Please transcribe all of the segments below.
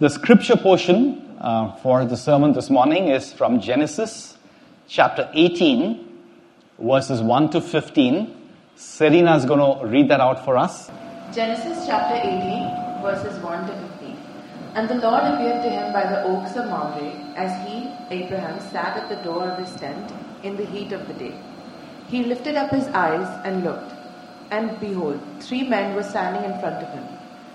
The scripture portion uh, for the sermon this morning is from Genesis chapter 18, verses 1 to 15. Serena is going to read that out for us. Genesis chapter 18, verses 1 to 15. And the Lord appeared to him by the oaks of Mamre, as he, Abraham, sat at the door of his tent in the heat of the day. He lifted up his eyes and looked, and behold, three men were standing in front of him.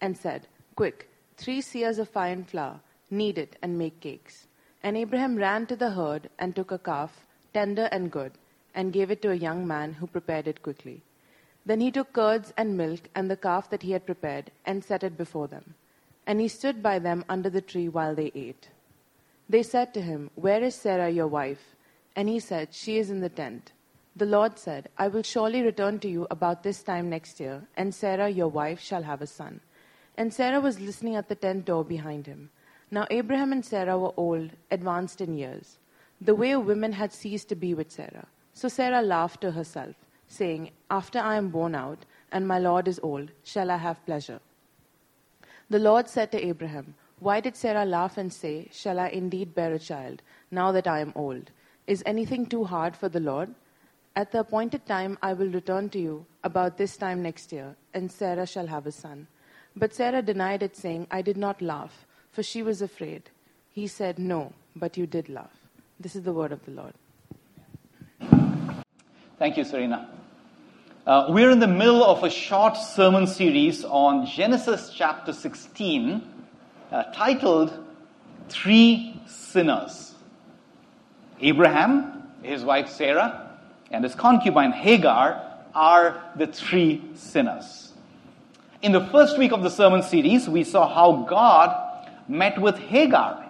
and said, Quick, three seahs of fine flour, knead it, and make cakes. And Abraham ran to the herd and took a calf, tender and good, and gave it to a young man who prepared it quickly. Then he took curds and milk and the calf that he had prepared and set it before them. And he stood by them under the tree while they ate. They said to him, Where is Sarah your wife? And he said, She is in the tent. The Lord said, I will surely return to you about this time next year, and Sarah your wife shall have a son. And Sarah was listening at the tent door behind him. Now Abraham and Sarah were old, advanced in years. The way women had ceased to be with Sarah. So Sarah laughed to herself, saying, After I am borne out, and my Lord is old, shall I have pleasure? The Lord said to Abraham, Why did Sarah laugh and say, Shall I indeed bear a child, now that I am old? Is anything too hard for the Lord? At the appointed time I will return to you about this time next year, and Sarah shall have a son. But Sarah denied it, saying, I did not laugh, for she was afraid. He said, No, but you did laugh. This is the word of the Lord. Thank you, Serena. Uh, we're in the middle of a short sermon series on Genesis chapter 16 uh, titled Three Sinners. Abraham, his wife Sarah, and his concubine Hagar are the three sinners. In the first week of the sermon series, we saw how God met with Hagar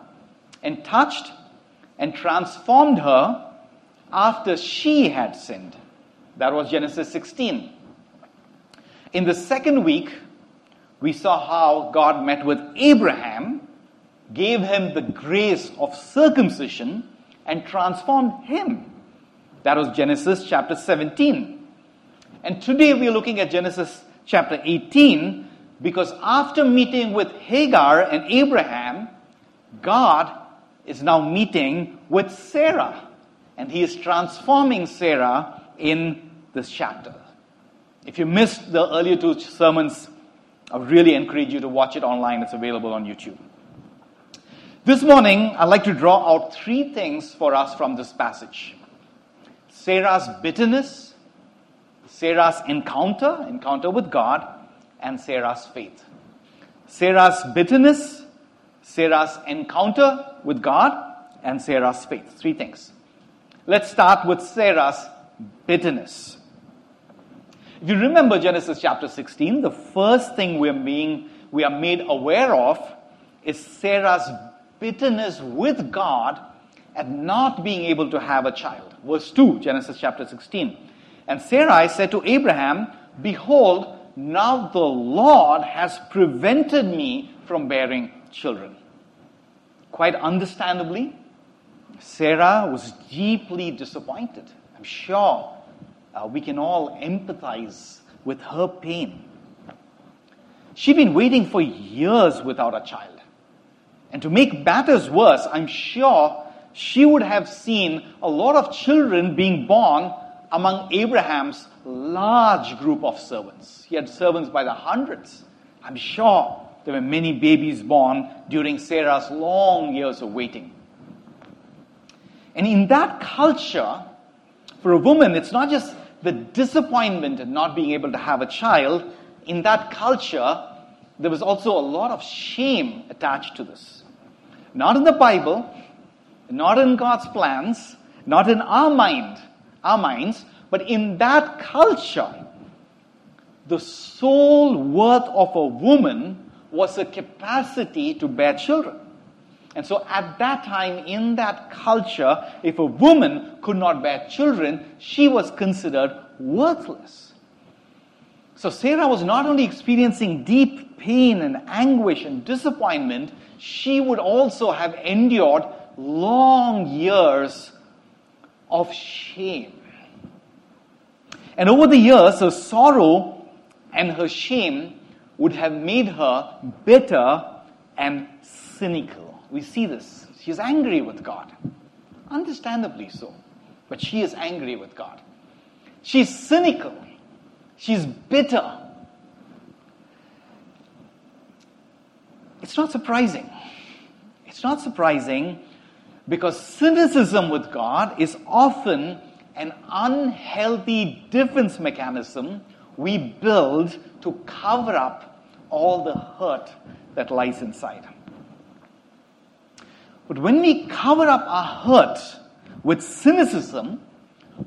and touched and transformed her after she had sinned. That was Genesis 16. In the second week, we saw how God met with Abraham, gave him the grace of circumcision, and transformed him. That was Genesis chapter 17. And today we are looking at Genesis chapter 18 because after meeting with Hagar and Abraham, God is now meeting with Sarah. And he is transforming Sarah in this chapter. If you missed the earlier two sermons, I really encourage you to watch it online. It's available on YouTube. This morning, I'd like to draw out three things for us from this passage Sarah's bitterness, Sarah's encounter, encounter with God, and Sarah's faith. Sarah's bitterness, Sarah's encounter with God, and Sarah's faith. Three things. Let's start with Sarah's bitterness. If you remember Genesis chapter 16, the first thing we're being, we are made aware of is Sarah's bitterness with God at not being able to have a child. Verse 2, Genesis chapter 16. And Sarai said to Abraham, Behold, now the Lord has prevented me from bearing children. Quite understandably, Sarah was deeply disappointed. I'm sure uh, we can all empathize with her pain. She'd been waiting for years without a child. And to make matters worse, I'm sure she would have seen a lot of children being born among Abraham's large group of servants. He had servants by the hundreds. I'm sure there were many babies born during Sarah's long years of waiting. And in that culture, for a woman, it's not just the disappointment at not being able to have a child. In that culture, there was also a lot of shame attached to this. Not in the Bible, not in God's plans, not in our mind our minds, but in that culture, the sole worth of a woman was a capacity to bear children. And so at that time, in that culture, if a woman could not bear children, she was considered worthless. So Sarah was not only experiencing deep pain and anguish and disappointment, she would also have endured long years of shame. And over the years, her sorrow and her shame would have made her bitter and cynical. We see this. She's angry with God. Understandably so. But she is angry with God. She's cynical. She's bitter. It's not surprising. It's not surprising because cynicism with God is often an unhealthy defense mechanism we build to cover up all the hurt that lies inside. But when we cover up our hurt with cynicism,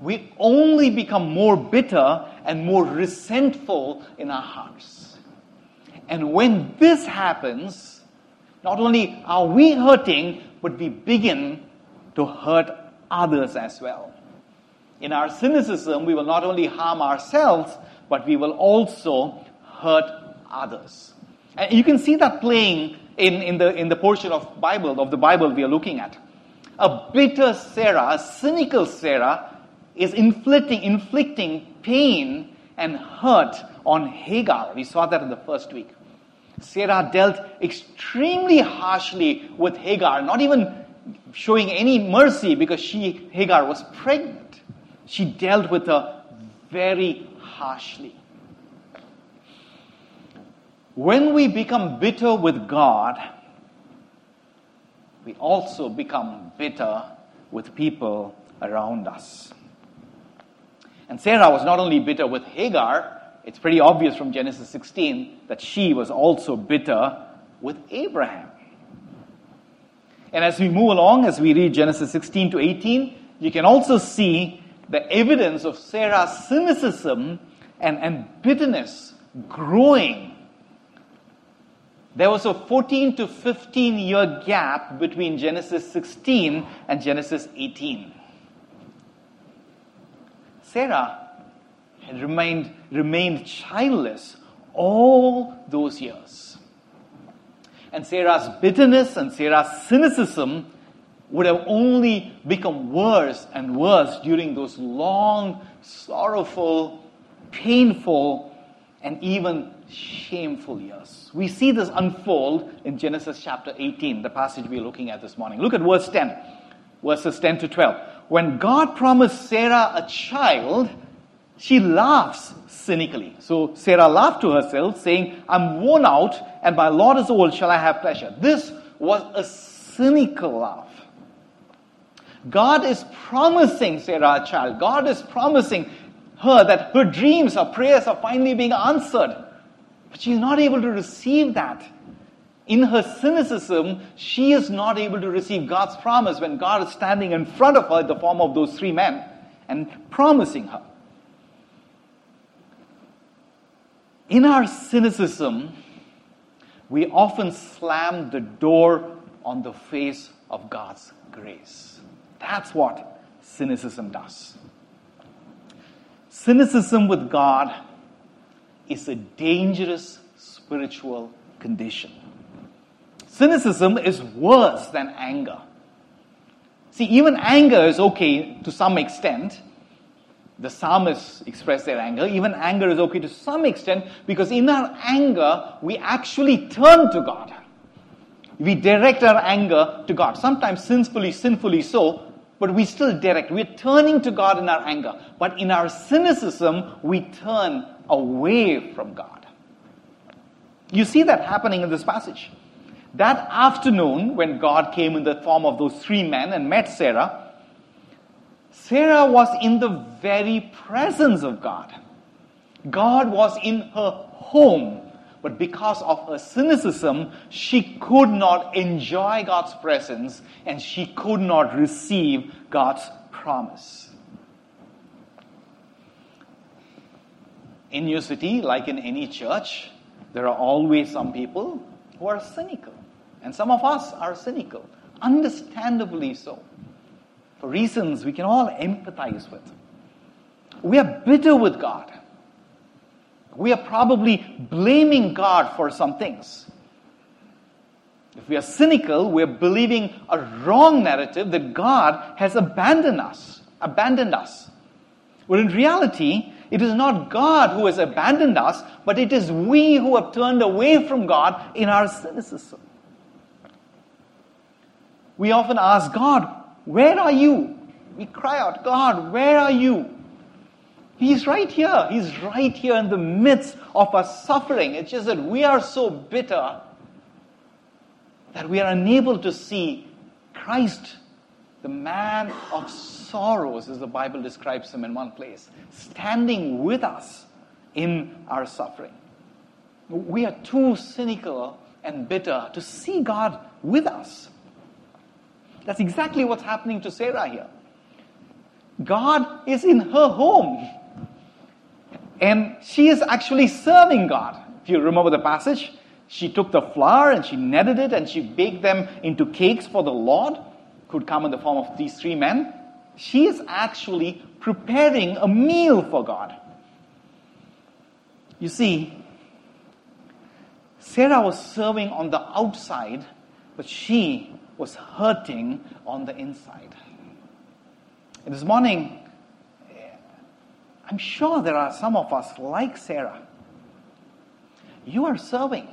we only become more bitter and more resentful in our hearts. And when this happens, not only are we hurting, but we begin to hurt others as well. In our cynicism, we will not only harm ourselves, but we will also hurt others. And you can see that playing in, in, the, in the portion of Bible of the Bible we are looking at. A bitter Sarah, a cynical Sarah, is inflicting, inflicting pain and hurt on Hagar. We saw that in the first week. Sarah dealt extremely harshly with Hagar, not even showing any mercy because she, Hagar, was pregnant. She dealt with her very harshly. When we become bitter with God, we also become bitter with people around us. And Sarah was not only bitter with Hagar, it's pretty obvious from Genesis 16 that she was also bitter with Abraham. And as we move along, as we read Genesis 16 to 18, you can also see the evidence of Sarah's cynicism and, and bitterness growing. There was a 14 to 15 year gap between Genesis 16 and Genesis 18. Sarah had remained, remained childless all those years. And Sarah's bitterness and Sarah's cynicism would have only become worse and worse during those long, sorrowful, painful, and even shameful years. We see this unfold in Genesis chapter 18, the passage we're looking at this morning. Look at verse 10, verses 10 to 12. When God promised Sarah a child, she laughs cynically. So Sarah laughed to herself, saying, I'm worn out, and my Lord is old, shall I have pleasure? This was a cynical laugh. God is promising Sarah a child. God is promising her that her dreams, her prayers are finally being answered. But she's not able to receive that. In her cynicism, she is not able to receive God's promise when God is standing in front of her in the form of those three men and promising her. In our cynicism, we often slam the door on the face of God's grace. That's what cynicism does. Cynicism with God is a dangerous spiritual condition. Cynicism is worse than anger. See, even anger is okay to some extent. The psalmists express their anger. Even anger is okay to some extent because in our anger, we actually turn to God. We direct our anger to God. Sometimes sinfully, sinfully so, but we still direct. We're turning to God in our anger. But in our cynicism, we turn away from God. You see that happening in this passage. That afternoon, when God came in the form of those three men and met Sarah, Sarah was in the very presence of God. God was in her home. But because of her cynicism, she could not enjoy God's presence and she could not receive God's promise. In New City, like in any church, there are always some people who are cynical. And some of us are cynical, understandably so, for reasons we can all empathize with. We are bitter with God. We are probably blaming God for some things. If we are cynical, we're believing a wrong narrative that God has abandoned us, abandoned us. But in reality, it is not God who has abandoned us, but it is we who have turned away from God in our cynicism. We often ask God, Where are you? We cry out, God, where are you? He's right here. He's right here in the midst of our suffering. It's just that we are so bitter that we are unable to see Christ, the man of sorrows, as the Bible describes him in one place, standing with us in our suffering. We are too cynical and bitter to see God with us. That's exactly what's happening to Sarah here. God is in her home. And she is actually serving God. If you remember the passage, she took the flour and she kneaded it and she baked them into cakes for the Lord, could come in the form of these three men. She is actually preparing a meal for God. You see, Sarah was serving on the outside, but she was hurting on the inside. And this morning, I'm sure there are some of us like Sarah. You are serving,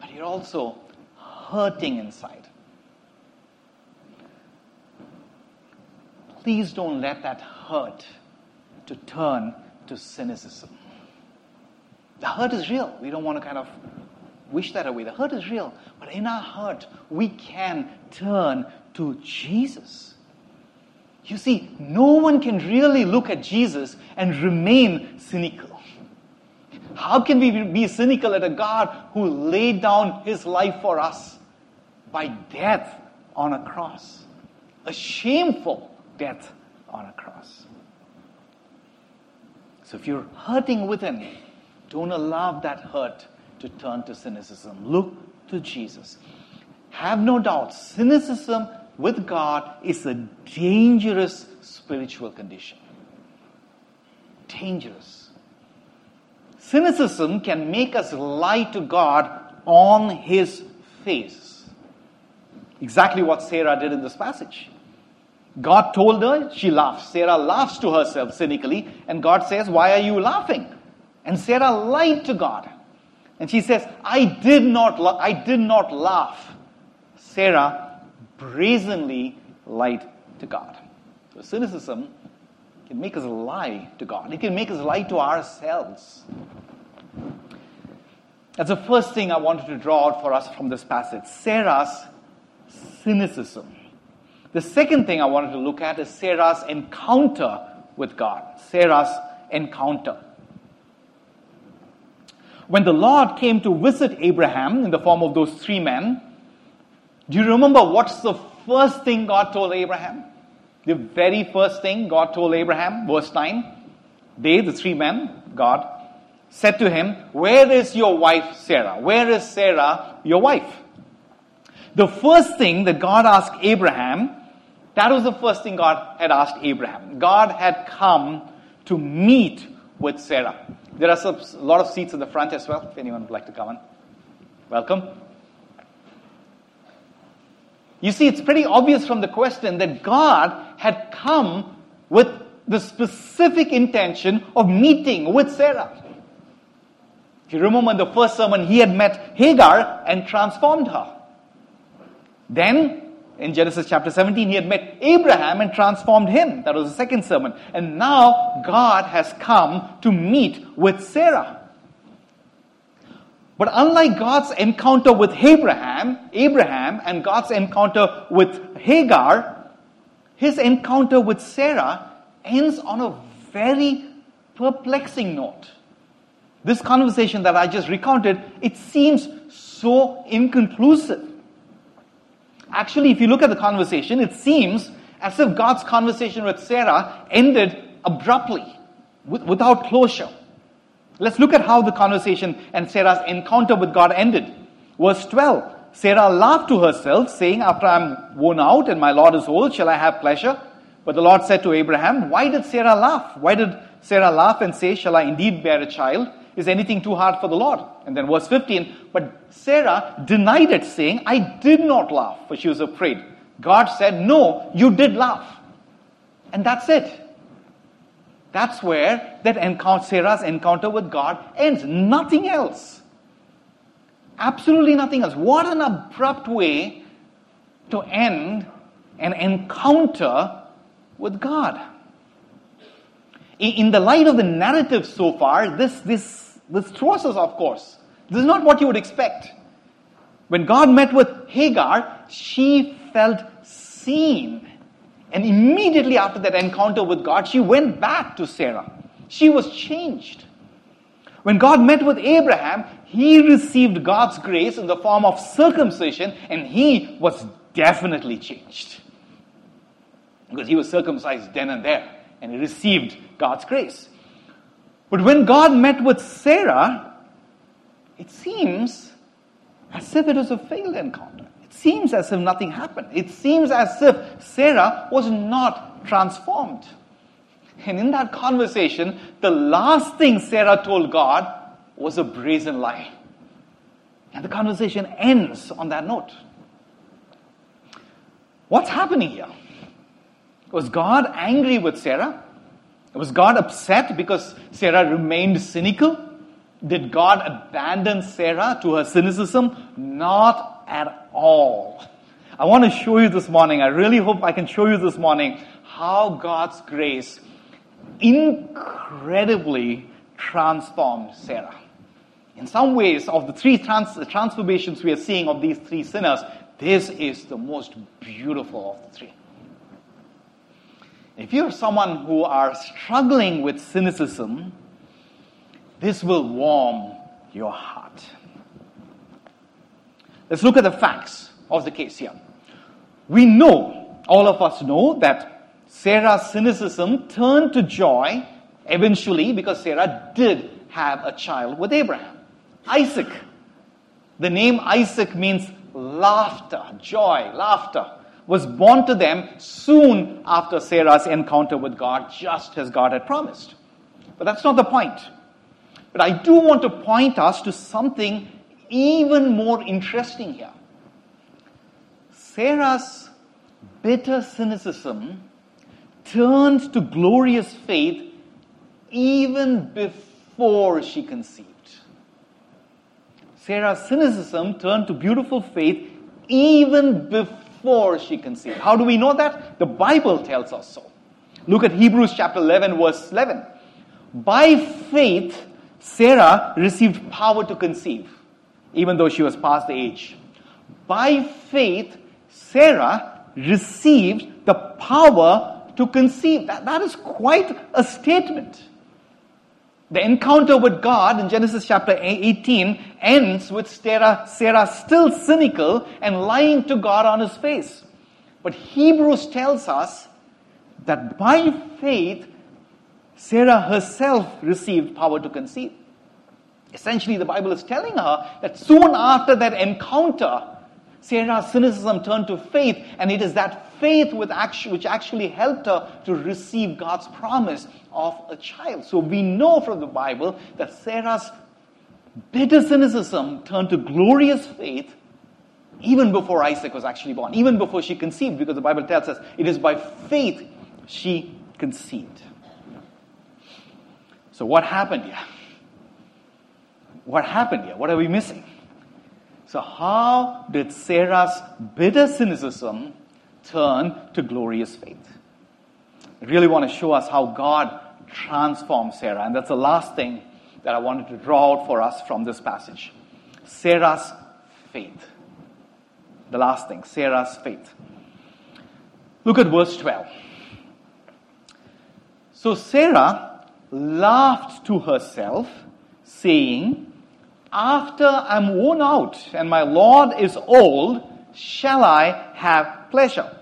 but you're also hurting inside. Please don't let that hurt to turn to cynicism. The hurt is real. We don't want to kind of wish that away. The hurt is real. But in our hurt, we can turn to Jesus. You see, no one can really look at Jesus and remain cynical. How can we be cynical at a God who laid down his life for us by death on a cross? A shameful death on a cross. So if you're hurting within, don't allow that hurt to turn to cynicism. Look to Jesus. Have no doubt, cynicism with God is a dangerous spiritual condition. Dangerous. Cynicism can make us lie to God on His face. Exactly what Sarah did in this passage. God told her, she laughs. Sarah laughs to herself cynically, and God says, Why are you laughing? And Sarah lied to God. And she says, I did not, I did not laugh. Sarah brazenly lied to God. So cynicism can make us lie to God. It can make us lie to ourselves. That's the first thing I wanted to draw out for us from this passage Sarah's cynicism. The second thing I wanted to look at is Sarah's encounter with God. Sarah's encounter. When the Lord came to visit Abraham in the form of those three men, do you remember what's the first thing God told Abraham? The very first thing God told Abraham, verse 9. They, the three men, God, said to him, Where is your wife Sarah? Where is Sarah, your wife? The first thing that God asked Abraham, that was the first thing God had asked Abraham. God had come to meet with Sarah. There are a lot of seats in the front as well, if anyone would like to come in. Welcome. You see, it's pretty obvious from the question that God had come with the specific intention of meeting with Sarah. If you remember the first sermon, he had met Hagar and transformed her. Then, in Genesis chapter 17, he had met Abraham and transformed him. That was the second sermon. And now, God has come to meet with Sarah. But unlike God's encounter with Abraham, Abraham and God's encounter with Hagar, his encounter with Sarah ends on a very perplexing note. This conversation that I just recounted, it seems so inconclusive. Actually, if you look at the conversation, it seems as if God's conversation with Sarah ended abruptly, without closure. Let's look at how the conversation and Sarah's encounter with God ended. Verse 12 Sarah laughed to herself, saying, After I am worn out and my Lord is old, shall I have pleasure? But the Lord said to Abraham, Why did Sarah laugh? Why did Sarah laugh and say, Shall I indeed bear a child? Is anything too hard for the Lord? And then verse 15, But Sarah denied it, saying, I did not laugh, for she was afraid. God said, No, you did laugh. And that's it. That's where that encounter, Sarah's encounter with God ends. Nothing else. Absolutely nothing else. What an abrupt way to end an encounter with God. In the light of the narrative so far, this, this, this us, of course. This is not what you would expect. When God met with Hagar, she felt seen. And immediately after that encounter with God, she went back to Sarah. She was changed. When God met with Abraham, he received God's grace in the form of circumcision, and he was definitely changed. Because he was circumcised then and there, and he received God's grace. But when God met with Sarah, it seems as if it was a failed encounter. It seems as if nothing happened. It seems as if Sarah was not transformed. And in that conversation, the last thing Sarah told God was a brazen lie. And the conversation ends on that note. What's happening here? Was God angry with Sarah? Was God upset because Sarah remained cynical? Did God abandon Sarah to her cynicism? Not at all. I want to show you this morning, I really hope I can show you this morning how God's grace incredibly transformed Sarah. In some ways, of the three trans- transformations we are seeing of these three sinners, this is the most beautiful of the three. If you're someone who are struggling with cynicism, this will warm your heart. Let's look at the facts of the case here. We know, all of us know, that Sarah's cynicism turned to joy eventually because Sarah did have a child with Abraham. Isaac. The name Isaac means laughter, joy, laughter was born to them soon after Sarah's encounter with God, just as God had promised. But that's not the point. But I do want to point us to something even more interesting here. Sarah's bitter cynicism turned to glorious faith even before she conceived. Sarah's cynicism turned to beautiful faith even before before she conceived. How do we know that? The Bible tells us so. Look at Hebrews chapter 11, verse 11. By faith, Sarah received power to conceive, even though she was past the age. By faith, Sarah received the power to conceive. That, that is quite a statement. The encounter with God in Genesis chapter 18 ends with Sarah, Sarah still cynical and lying to God on his face. But Hebrews tells us that by faith, Sarah herself received power to conceive. Essentially, the Bible is telling her that soon after that encounter, Sarah's cynicism turned to faith, and it is that faith which actually helped her to receive God's promise of a child. So we know from the Bible that Sarah's bitter cynicism turned to glorious faith even before Isaac was actually born, even before she conceived, because the Bible tells us it is by faith she conceived. So, what happened here? What happened here? What are we missing? So, how did Sarah's bitter cynicism turn to glorious faith? I really want to show us how God transformed Sarah. And that's the last thing that I wanted to draw out for us from this passage Sarah's faith. The last thing, Sarah's faith. Look at verse 12. So Sarah laughed to herself, saying, after I'm worn out and my Lord is old, shall I have pleasure?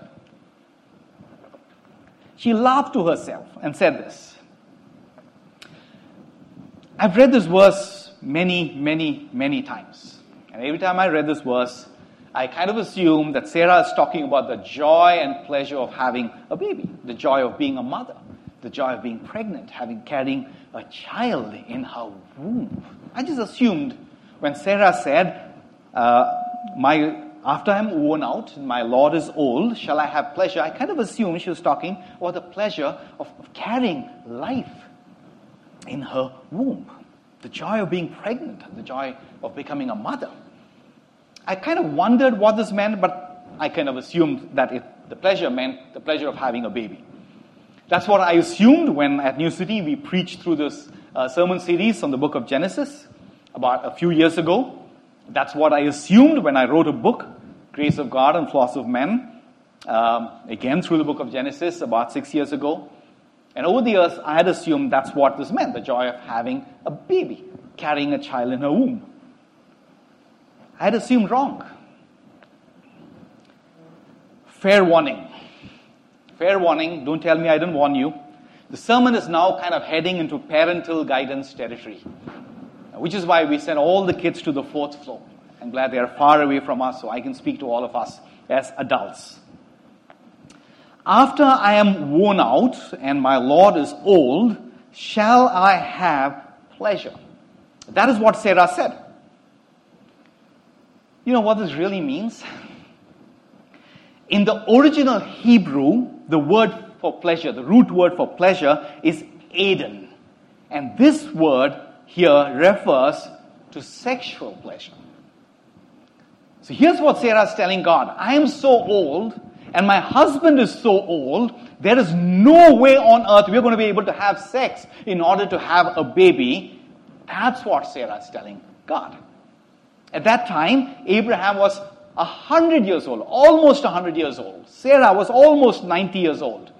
She laughed to herself and said this. I've read this verse many, many, many times. And every time I read this verse, I kind of assume that Sarah is talking about the joy and pleasure of having a baby, the joy of being a mother, the joy of being pregnant, having carrying a child in her womb. I just assumed when Sarah said, uh, "My after I'm worn out, my Lord is old, shall I have pleasure?" I kind of assumed she was talking about the pleasure of, of carrying life in her womb, the joy of being pregnant, the joy of becoming a mother. I kind of wondered what this meant, but I kind of assumed that it, the pleasure meant the pleasure of having a baby. That's what I assumed when at New City we preached through this uh, sermon series on the book of Genesis about a few years ago. That's what I assumed when I wrote a book, Grace of God and Flaws of Men, um, again through the book of Genesis about six years ago. And over the years, I had assumed that's what this meant the joy of having a baby, carrying a child in her womb. I had assumed wrong. Fair warning. Fair warning. Don't tell me I didn't warn you. The sermon is now kind of heading into parental guidance territory, which is why we send all the kids to the fourth floor. I'm glad they are far away from us so I can speak to all of us as adults. After I am worn out and my Lord is old, shall I have pleasure? That is what Sarah said. You know what this really means? In the original Hebrew, the word for pleasure, the root word for pleasure is Eden. And this word here refers to sexual pleasure. So here's what Sarah is telling God I am so old, and my husband is so old, there is no way on earth we're going to be able to have sex in order to have a baby. That's what Sarah is telling God. At that time, Abraham was 100 years old, almost 100 years old. Sarah was almost 90 years old.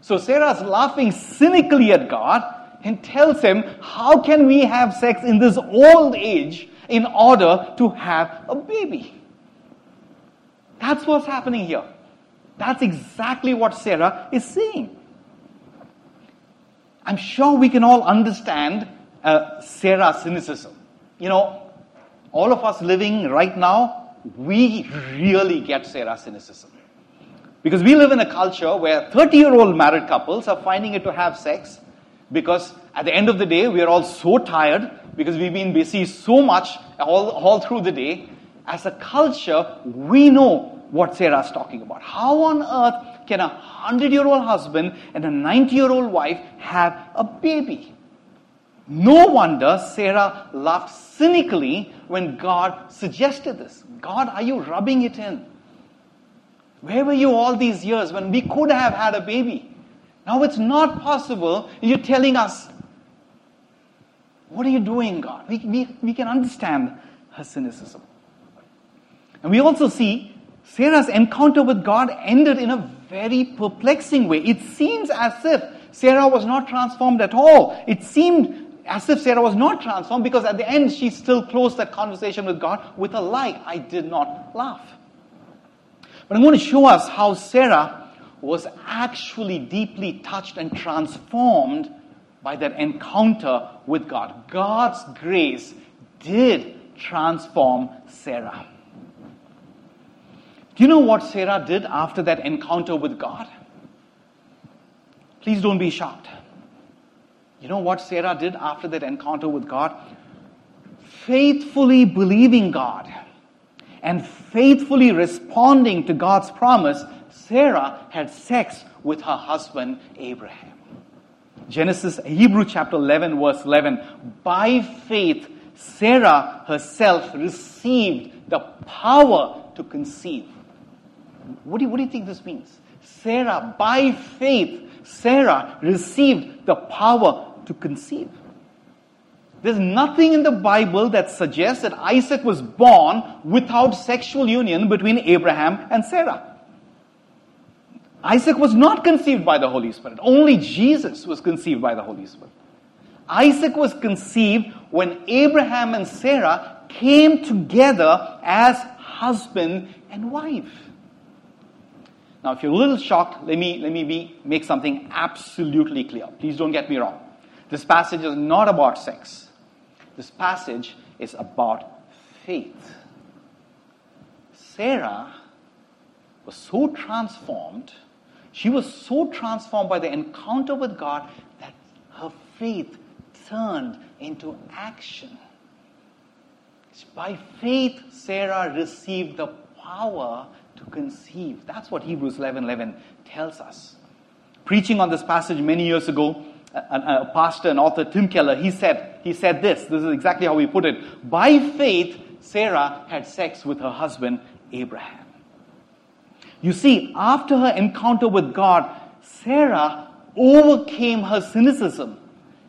So Sarah's laughing cynically at God and tells him, How can we have sex in this old age in order to have a baby? That's what's happening here. That's exactly what Sarah is saying. I'm sure we can all understand uh, Sarah's cynicism. You know, all of us living right now, we really get Sarah's cynicism. Because we live in a culture where 30 year old married couples are finding it to have sex because at the end of the day, we are all so tired because we've been busy so much all, all through the day. As a culture, we know what Sarah's talking about. How on earth can a 100 year old husband and a 90 year old wife have a baby? No wonder Sarah laughed cynically when God suggested this. God, are you rubbing it in? Where were you all these years when we could have had a baby? Now it's not possible. You're telling us, what are you doing, God? We, we, we can understand her cynicism. And we also see Sarah's encounter with God ended in a very perplexing way. It seems as if Sarah was not transformed at all. It seemed as if Sarah was not transformed because at the end she still closed that conversation with God with a lie. I did not laugh. But I'm going to show us how Sarah was actually deeply touched and transformed by that encounter with God. God's grace did transform Sarah. Do you know what Sarah did after that encounter with God? Please don't be shocked. You know what Sarah did after that encounter with God? Faithfully believing God and faithfully responding to God's promise, Sarah had sex with her husband Abraham. Genesis, Hebrew chapter 11, verse 11. By faith, Sarah herself received the power to conceive. What do, you, what do you think this means? Sarah, by faith, Sarah received the power to conceive. There's nothing in the Bible that suggests that Isaac was born without sexual union between Abraham and Sarah. Isaac was not conceived by the Holy Spirit. Only Jesus was conceived by the Holy Spirit. Isaac was conceived when Abraham and Sarah came together as husband and wife. Now, if you're a little shocked, let me, let me be, make something absolutely clear. Please don't get me wrong. This passage is not about sex. This passage is about faith. Sarah was so transformed, she was so transformed by the encounter with God that her faith turned into action. By faith, Sarah received the power to conceive. That's what Hebrews 11 11 tells us. Preaching on this passage many years ago, a, a, pastor and author, Tim Keller, he said, he said this. This is exactly how he put it. By faith, Sarah had sex with her husband, Abraham. You see, after her encounter with God, Sarah overcame her cynicism.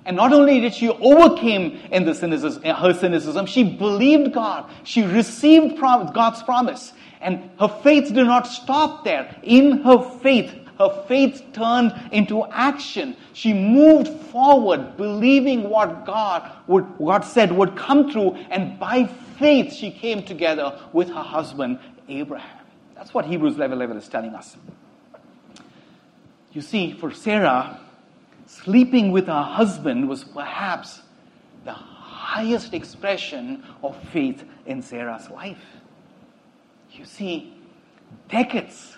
And not only did she overcame in the cynicism, her cynicism, she believed God. She received God's promise. And her faith did not stop there. In her faith, her faith turned into action. She moved forward, believing what God would, God said would come true, and by faith she came together with her husband Abraham. That's what Hebrews 11, 11 is telling us. You see, for Sarah, sleeping with her husband was perhaps the highest expression of faith in Sarah's life. You see, decades,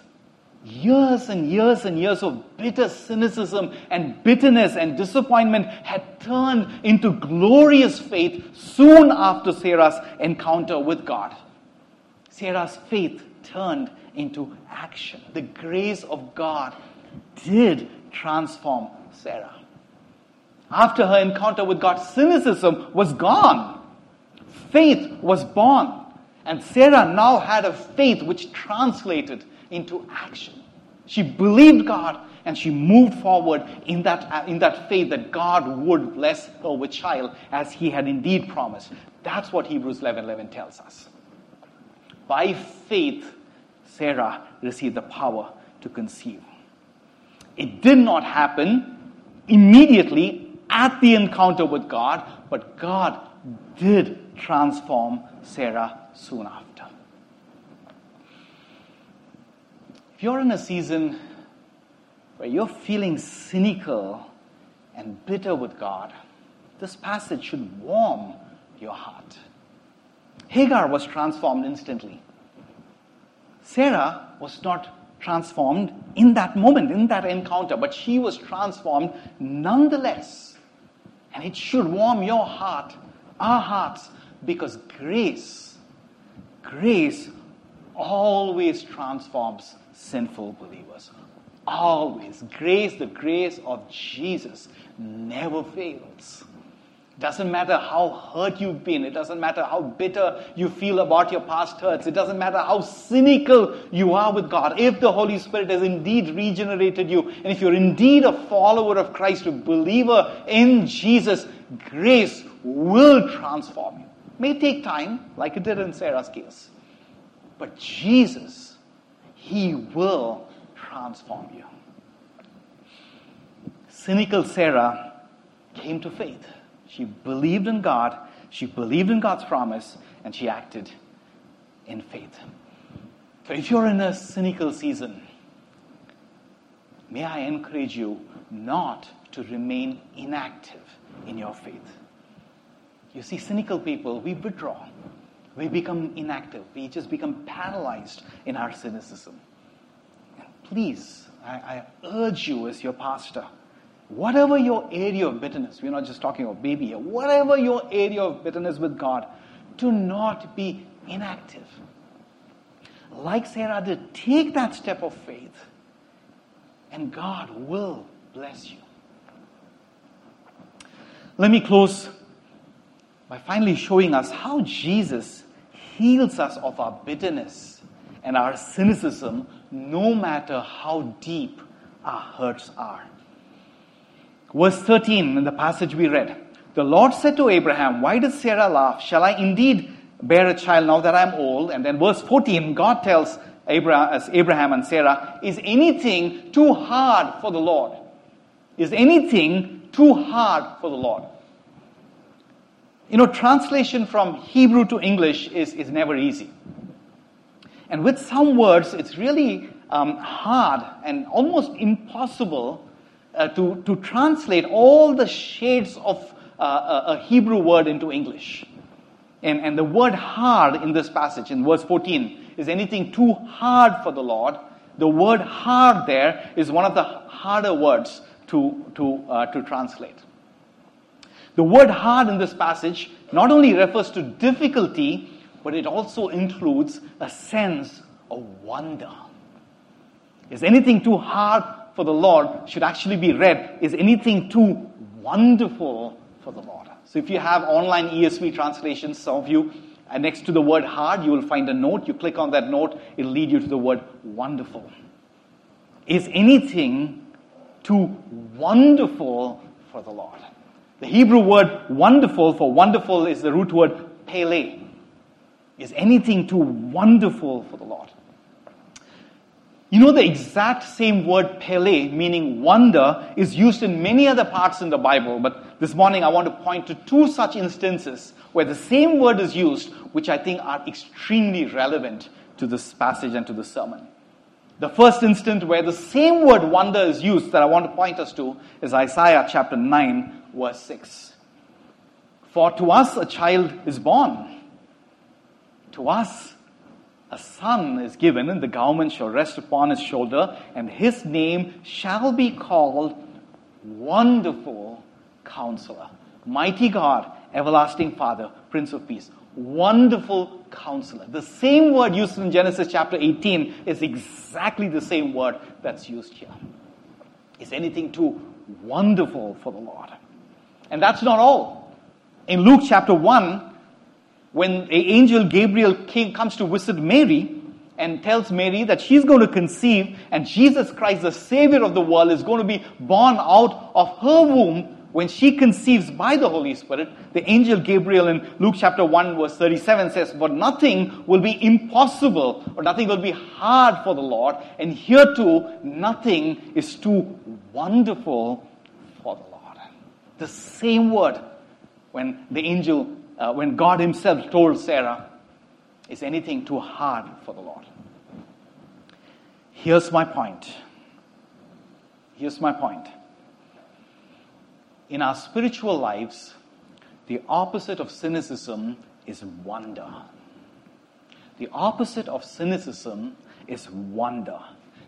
years and years and years of bitter cynicism and bitterness and disappointment had turned into glorious faith soon after Sarah's encounter with God. Sarah's faith turned into action. The grace of God did transform Sarah. After her encounter with God, cynicism was gone. Faith was born. And Sarah now had a faith which translated into action. She believed God and she moved forward in that, uh, in that faith that God would bless her with child as he had indeed promised. That's what Hebrews 11 11 tells us. By faith, Sarah received the power to conceive. It did not happen immediately at the encounter with God, but God did transform Sarah soon after. If you're in a season where you're feeling cynical and bitter with God, this passage should warm your heart. Hagar was transformed instantly. Sarah was not transformed in that moment, in that encounter, but she was transformed nonetheless. And it should warm your heart, our hearts, because grace, grace always transforms sinful believers. Always. Grace, the grace of Jesus, never fails. Doesn't matter how hurt you've been. It doesn't matter how bitter you feel about your past hurts. It doesn't matter how cynical you are with God. If the Holy Spirit has indeed regenerated you, and if you're indeed a follower of Christ, a believer in Jesus, grace will transform you. May take time, like it did in Sarah's case. But Jesus, He will transform you. Cynical Sarah came to faith. She believed in God, she believed in God's promise, and she acted in faith. So if you're in a cynical season, may I encourage you not to remain inactive in your faith. You see, cynical people, we withdraw. We become inactive. We just become paralyzed in our cynicism. Please, I, I urge you as your pastor, Whatever your area of bitterness, we're not just talking about baby here, whatever your area of bitterness with God, do not be inactive. Like Sarah did, take that step of faith, and God will bless you. Let me close finally showing us how Jesus heals us of our bitterness and our cynicism, no matter how deep our hurts are. Verse 13 in the passage we read The Lord said to Abraham, Why does Sarah laugh? Shall I indeed bear a child now that I'm old? And then verse 14, God tells uh, Abraham and Sarah, Is anything too hard for the Lord? Is anything too hard for the Lord? You know, translation from Hebrew to English is, is never easy. And with some words, it's really um, hard and almost impossible uh, to, to translate all the shades of uh, a Hebrew word into English. And, and the word hard in this passage, in verse 14, is anything too hard for the Lord, the word hard there is one of the harder words to, to, uh, to translate. The word hard in this passage not only refers to difficulty, but it also includes a sense of wonder. Is anything too hard for the Lord should actually be read, is anything too wonderful for the Lord? So if you have online ESV translations, some of you, and uh, next to the word hard, you will find a note. You click on that note, it'll lead you to the word wonderful. Is anything too wonderful for the Lord? The Hebrew word wonderful for wonderful is the root word pele. Is anything too wonderful for the Lord? You know, the exact same word pele, meaning wonder, is used in many other parts in the Bible, but this morning I want to point to two such instances where the same word is used, which I think are extremely relevant to this passage and to the sermon. The first instance where the same word wonder is used that I want to point us to is Isaiah chapter 9, verse 6. For to us a child is born, to us a son is given, and the government shall rest upon his shoulder, and his name shall be called Wonderful Counselor, Mighty God, Everlasting Father, Prince of Peace. Wonderful Counselor. The same word used in Genesis chapter 18 is exactly the same word that's used here. Is anything too wonderful for the Lord? And that's not all. In Luke chapter 1, when the angel Gabriel came, comes to visit Mary and tells Mary that she's going to conceive and Jesus Christ, the Savior of the world, is going to be born out of her womb when she conceives by the Holy Spirit. The angel Gabriel in Luke chapter 1 verse 37 says, But nothing will be impossible or nothing will be hard for the Lord. And here too, nothing is too wonderful. The same word when the angel uh, when God Himself told Sarah, Is anything too hard for the Lord? Here's my point. Here's my point. In our spiritual lives, the opposite of cynicism is wonder. The opposite of cynicism is wonder.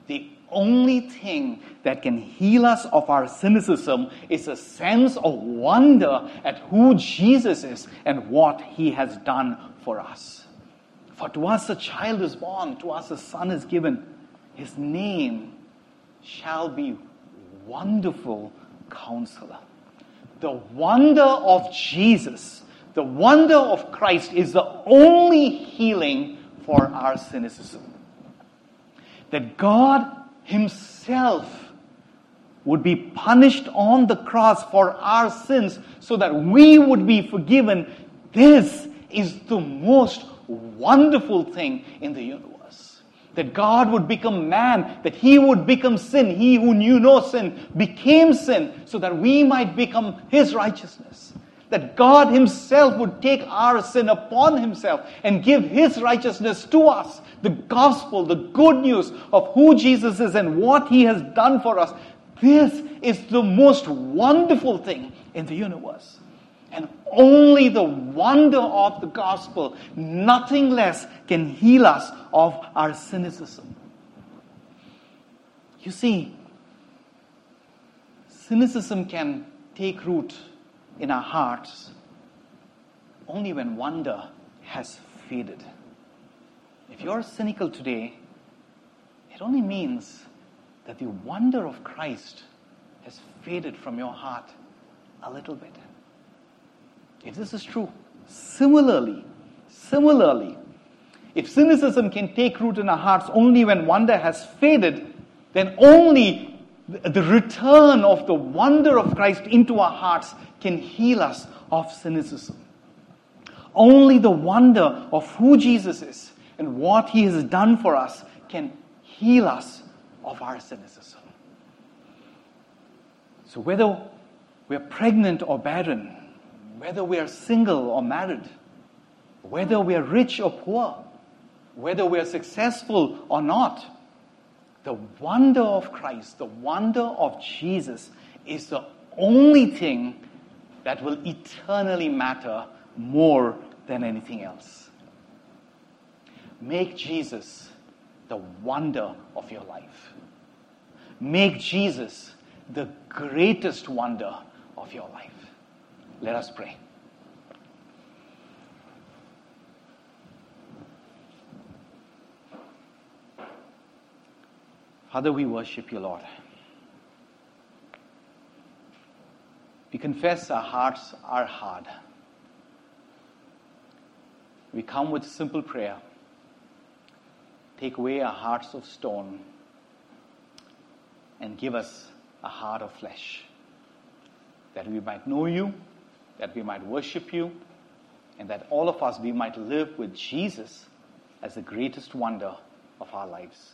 The only thing that can heal us of our cynicism is a sense of wonder at who Jesus is and what he has done for us. For to us a child is born, to us a son is given. His name shall be Wonderful Counselor. The wonder of Jesus, the wonder of Christ is the only healing for our cynicism that God Himself would be punished on the cross for our sins so that we would be forgiven. This is the most wonderful thing in the universe. That God would become man, that He would become sin. He who knew no sin became sin so that we might become His righteousness that God Himself would take our sin upon Himself and give His righteousness to us. The gospel, the good news of who Jesus is and what He has done for us. This is the most wonderful thing in the universe. And only the wonder of the gospel, nothing less, can heal us of our cynicism. You see, cynicism can take root in our hearts only when wonder has faded. If you're cynical today, it only means that the wonder of Christ has faded from your heart a little bit. If this is true, similarly, similarly, if cynicism can take root in our hearts only when wonder has faded, then only the return of the wonder of Christ into our hearts can heal us of cynicism. Only the wonder of who Jesus is and what he has done for us can heal us of our cynicism. So, whether we're pregnant or barren, whether we are single or married, whether we are rich or poor, whether we are successful or not, the wonder of Christ, the wonder of Jesus, is the only thing that will eternally matter more than anything else. Make Jesus the wonder of your life. Make Jesus the greatest wonder of your life. Let us pray. Father, we worship you, Lord. We confess our hearts are hard. We come with simple prayer. Take away our hearts of stone and give us a heart of flesh that we might know you, that we might worship you, and that all of us we might live with Jesus as the greatest wonder of our lives.